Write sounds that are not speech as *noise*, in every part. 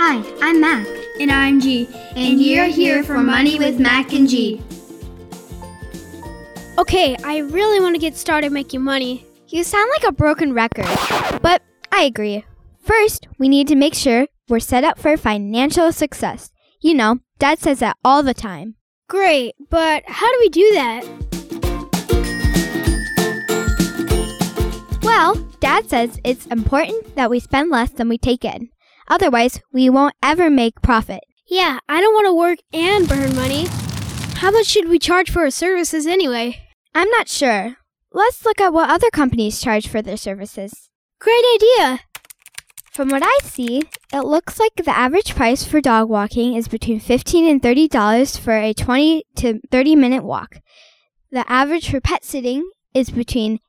Hi, I'm Mac. And I'm G. And you're here for Money with Mac and G. Okay, I really want to get started making money. You sound like a broken record. But I agree. First, we need to make sure we're set up for financial success. You know, Dad says that all the time. Great, but how do we do that? Well, Dad says it's important that we spend less than we take in. Otherwise, we won't ever make profit. Yeah, I don't want to work and burn money. How much should we charge for our services anyway? I'm not sure. Let's look at what other companies charge for their services. Great idea! From what I see, it looks like the average price for dog walking is between 15 and $30 for a 20 to 30 minute walk. The average for pet sitting is between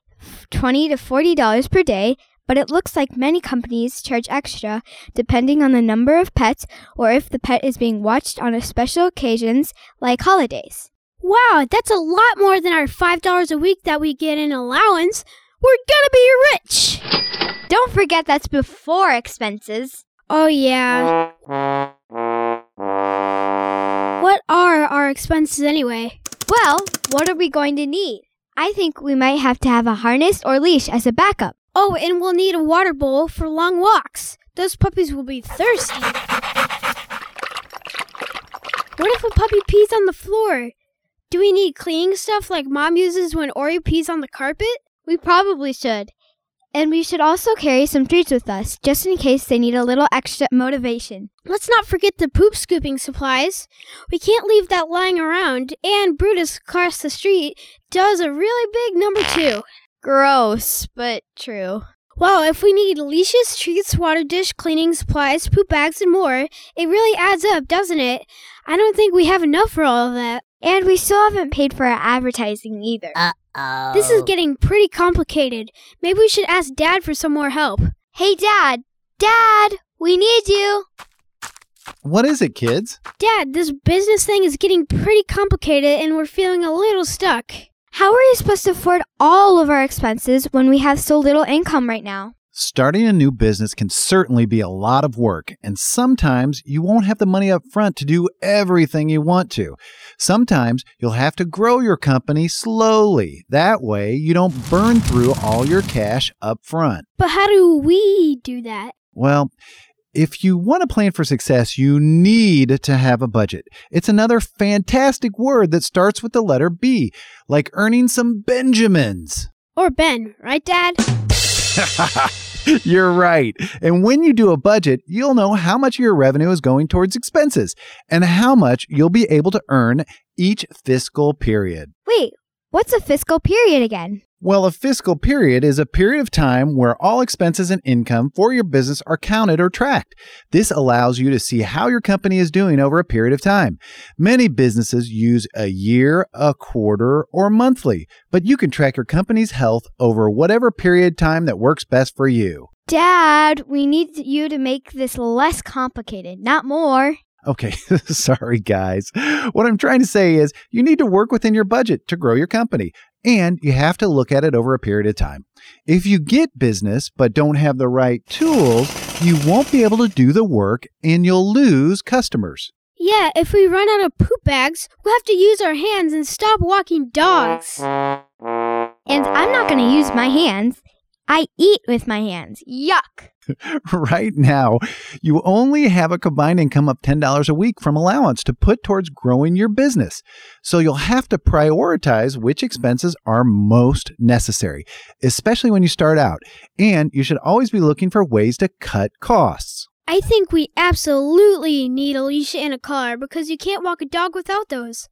20 to $40 per day, but it looks like many companies charge extra depending on the number of pets or if the pet is being watched on a special occasions like holidays. Wow, that's a lot more than our $5 a week that we get in allowance. We're gonna be rich! Don't forget that's before expenses. Oh, yeah. What are our expenses anyway? Well, what are we going to need? I think we might have to have a harness or leash as a backup. Oh, and we'll need a water bowl for long walks. Those puppies will be thirsty. What if a puppy pees on the floor? Do we need cleaning stuff like mom uses when Ori pees on the carpet? We probably should. And we should also carry some treats with us, just in case they need a little extra motivation. Let's not forget the poop scooping supplies. We can't leave that lying around, and Brutus across the street does a really big number two. Gross, but true. Wow, if we need leashes, treats, water dish, cleaning supplies, poop bags, and more, it really adds up, doesn't it? I don't think we have enough for all of that. And we still haven't paid for our advertising either. Uh oh. This is getting pretty complicated. Maybe we should ask Dad for some more help. Hey, Dad! Dad! We need you! What is it, kids? Dad, this business thing is getting pretty complicated and we're feeling a little stuck. How are you supposed to afford all of our expenses when we have so little income right now? Starting a new business can certainly be a lot of work, and sometimes you won't have the money up front to do everything you want to. Sometimes you'll have to grow your company slowly. That way, you don't burn through all your cash up front. But how do we do that? Well, if you want to plan for success, you need to have a budget. It's another fantastic word that starts with the letter B, like earning some Benjamins. Or Ben, right, Dad? *laughs* You're right. And when you do a budget, you'll know how much of your revenue is going towards expenses and how much you'll be able to earn each fiscal period. Wait, what's a fiscal period again? Well, a fiscal period is a period of time where all expenses and income for your business are counted or tracked. This allows you to see how your company is doing over a period of time. Many businesses use a year, a quarter, or monthly, but you can track your company's health over whatever period of time that works best for you. Dad, we need you to make this less complicated, not more. Okay, *laughs* sorry guys. What I'm trying to say is you need to work within your budget to grow your company, and you have to look at it over a period of time. If you get business but don't have the right tools, you won't be able to do the work and you'll lose customers. Yeah, if we run out of poop bags, we'll have to use our hands and stop walking dogs. And I'm not going to use my hands. I eat with my hands. Yuck. *laughs* right now, you only have a combined income of $10 a week from allowance to put towards growing your business. So you'll have to prioritize which expenses are most necessary, especially when you start out. And you should always be looking for ways to cut costs. I think we absolutely need a leash and a collar because you can't walk a dog without those.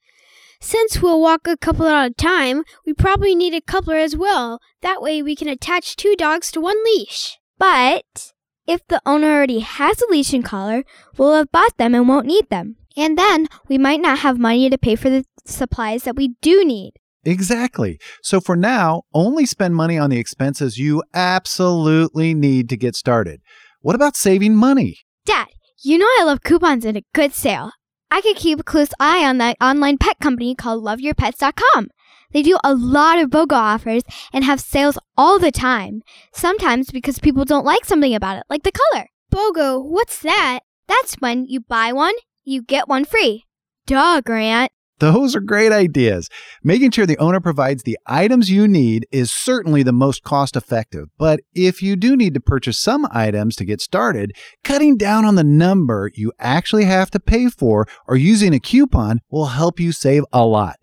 Since we'll walk a couple at a time, we probably need a coupler as well. That way we can attach two dogs to one leash. But if the owner already has a leash and collar, we'll have bought them and won't need them. And then we might not have money to pay for the supplies that we do need. Exactly. So for now, only spend money on the expenses you absolutely need to get started. What about saving money? Dad, you know I love coupons and a good sale. I could keep a close eye on that online pet company called loveyourpets.com. They do a lot of BOGO offers and have sales all the time. Sometimes because people don't like something about it, like the color. BOGO, what's that? That's when you buy one, you get one free. Duh, Grant. Those are great ideas. Making sure the owner provides the items you need is certainly the most cost effective. But if you do need to purchase some items to get started, cutting down on the number you actually have to pay for or using a coupon will help you save a lot.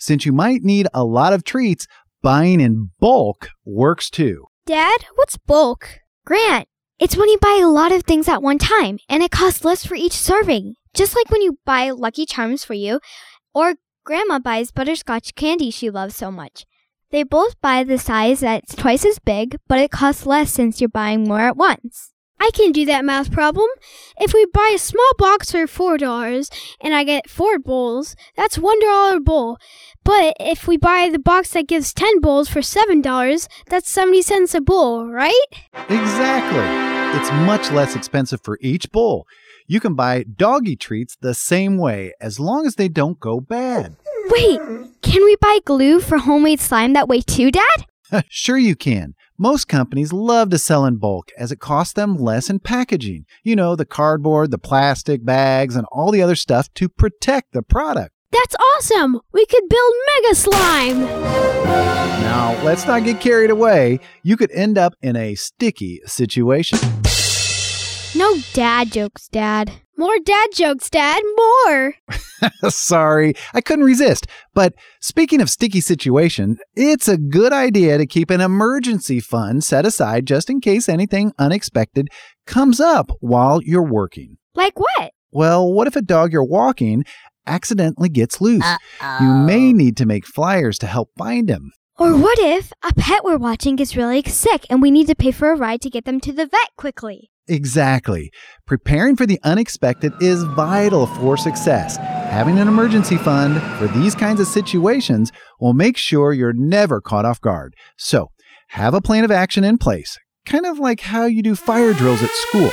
Since you might need a lot of treats, buying in bulk works too. Dad, what's bulk? Grant, it's when you buy a lot of things at one time and it costs less for each serving. Just like when you buy Lucky Charms for you or Grandma buys butterscotch candy she loves so much. They both buy the size that's twice as big, but it costs less since you're buying more at once. I can do that math problem. If we buy a small box for $4 and I get 4 bowls, that's $1 a bowl. But if we buy the box that gives 10 bowls for $7, that's 70 cents a bowl, right? Exactly. It's much less expensive for each bowl. You can buy doggy treats the same way as long as they don't go bad. Wait, can we buy glue for homemade slime that way too, Dad? *laughs* sure, you can. Most companies love to sell in bulk as it costs them less in packaging. You know, the cardboard, the plastic bags, and all the other stuff to protect the product. That's awesome! We could build Mega Slime! Now, let's not get carried away. You could end up in a sticky situation. No dad jokes, Dad. More dad jokes, Dad, more! *laughs* Sorry, I couldn't resist. But speaking of sticky situation, it's a good idea to keep an emergency fund set aside just in case anything unexpected comes up while you're working. Like what? Well, what if a dog you're walking accidentally gets loose? Uh-oh. You may need to make flyers to help find him. Or what if a pet we're watching gets really sick and we need to pay for a ride to get them to the vet quickly? Exactly. Preparing for the unexpected is vital for success. Having an emergency fund for these kinds of situations will make sure you're never caught off guard. So, have a plan of action in place, kind of like how you do fire drills at school.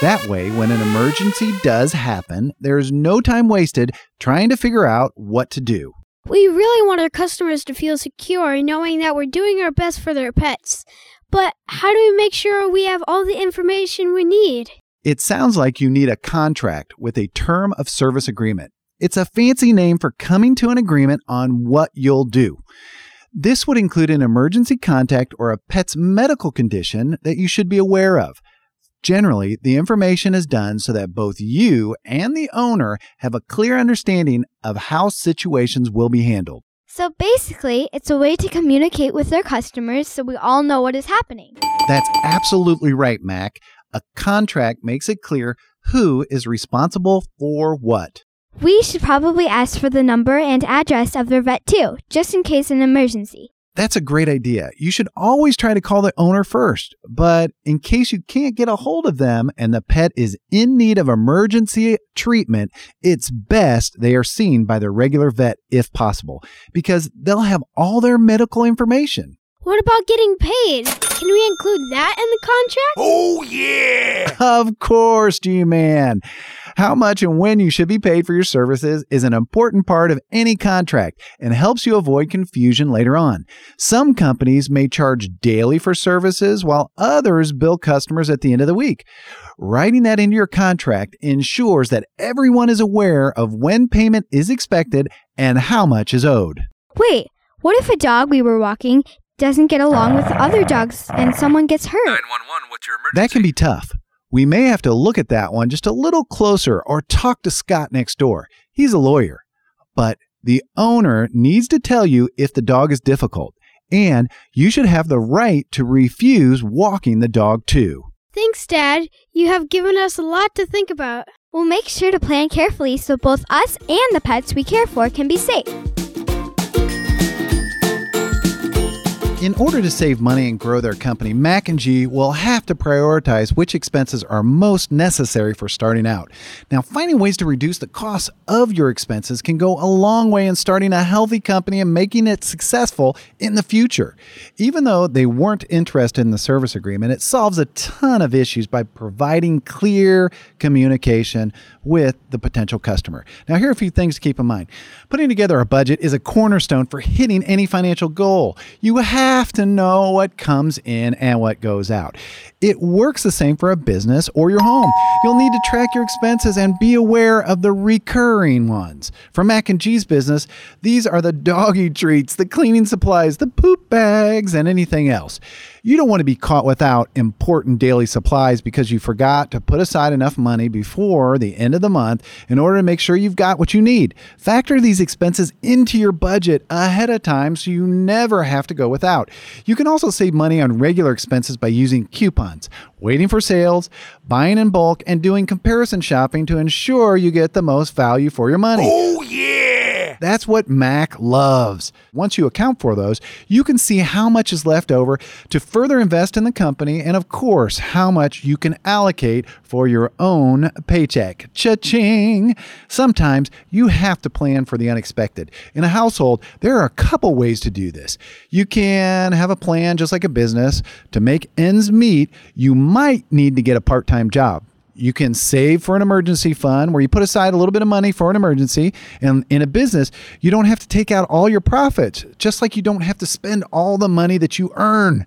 That way, when an emergency does happen, there's no time wasted trying to figure out what to do. We really want our customers to feel secure knowing that we're doing our best for their pets. But how do we make sure we have all the information we need? It sounds like you need a contract with a term of service agreement. It's a fancy name for coming to an agreement on what you'll do. This would include an emergency contact or a pet's medical condition that you should be aware of. Generally, the information is done so that both you and the owner have a clear understanding of how situations will be handled. So basically, it's a way to communicate with their customers so we all know what is happening. That's absolutely right, Mac. A contract makes it clear who is responsible for what. We should probably ask for the number and address of their vet too, just in case an emergency. That's a great idea. You should always try to call the owner first. But in case you can't get a hold of them and the pet is in need of emergency treatment, it's best they are seen by their regular vet if possible, because they'll have all their medical information. What about getting paid? Can we include that in the contract? Oh, yeah! Of course, G Man. How much and when you should be paid for your services is an important part of any contract and helps you avoid confusion later on. Some companies may charge daily for services while others bill customers at the end of the week. Writing that into your contract ensures that everyone is aware of when payment is expected and how much is owed. Wait, what if a dog we were walking doesn't get along with the other dogs and someone gets hurt? 911, what's your emergency? That can be tough. We may have to look at that one just a little closer or talk to Scott next door. He's a lawyer. But the owner needs to tell you if the dog is difficult, and you should have the right to refuse walking the dog too. Thanks, Dad. You have given us a lot to think about. We'll make sure to plan carefully so both us and the pets we care for can be safe. In order to save money and grow their company, Mac and G will have to prioritize which expenses are most necessary for starting out. Now, finding ways to reduce the costs of your expenses can go a long way in starting a healthy company and making it successful in the future. Even though they weren't interested in the service agreement, it solves a ton of issues by providing clear communication with the potential customer. Now, here are a few things to keep in mind. Putting together a budget is a cornerstone for hitting any financial goal. You have have to know what comes in and what goes out. It works the same for a business or your home. You'll need to track your expenses and be aware of the recurring ones. For Mac and G's business, these are the doggy treats, the cleaning supplies, the poop bags, and anything else. You don't want to be caught without important daily supplies because you forgot to put aside enough money before the end of the month in order to make sure you've got what you need. Factor these expenses into your budget ahead of time so you never have to go without. You can also save money on regular expenses by using coupons, waiting for sales, buying in bulk, and doing comparison shopping to ensure you get the most value for your money. Oh, yeah! That's what Mac loves. Once you account for those, you can see how much is left over to further invest in the company and, of course, how much you can allocate for your own paycheck. Cha-ching! Sometimes you have to plan for the unexpected. In a household, there are a couple ways to do this. You can have a plan just like a business. To make ends meet, you might need to get a part time job you can save for an emergency fund where you put aside a little bit of money for an emergency. And in a business, you don't have to take out all your profits, just like you don't have to spend all the money that you earn.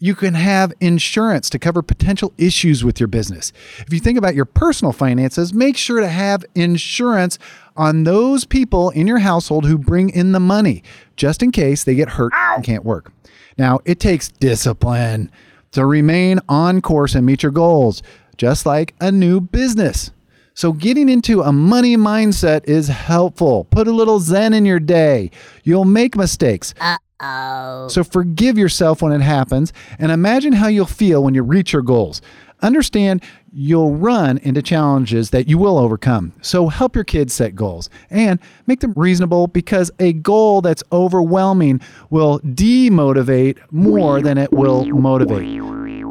You can have insurance to cover potential issues with your business. If you think about your personal finances, make sure to have insurance on those people in your household who bring in the money, just in case they get hurt and can't work. Now, it takes discipline to remain on course and meet your goals just like a new business. So, getting into a money mindset is helpful. Put a little zen in your day. You'll make mistakes. Oh. So, forgive yourself when it happens and imagine how you'll feel when you reach your goals. Understand you'll run into challenges that you will overcome. So, help your kids set goals and make them reasonable because a goal that's overwhelming will demotivate more than it will motivate.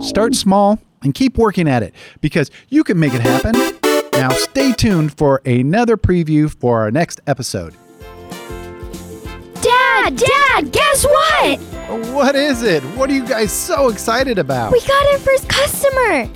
Start small and keep working at it because you can make it happen. Now, stay tuned for another preview for our next episode. Dad, Dad, guess what? What is it? What are you guys so excited about? We got our first customer.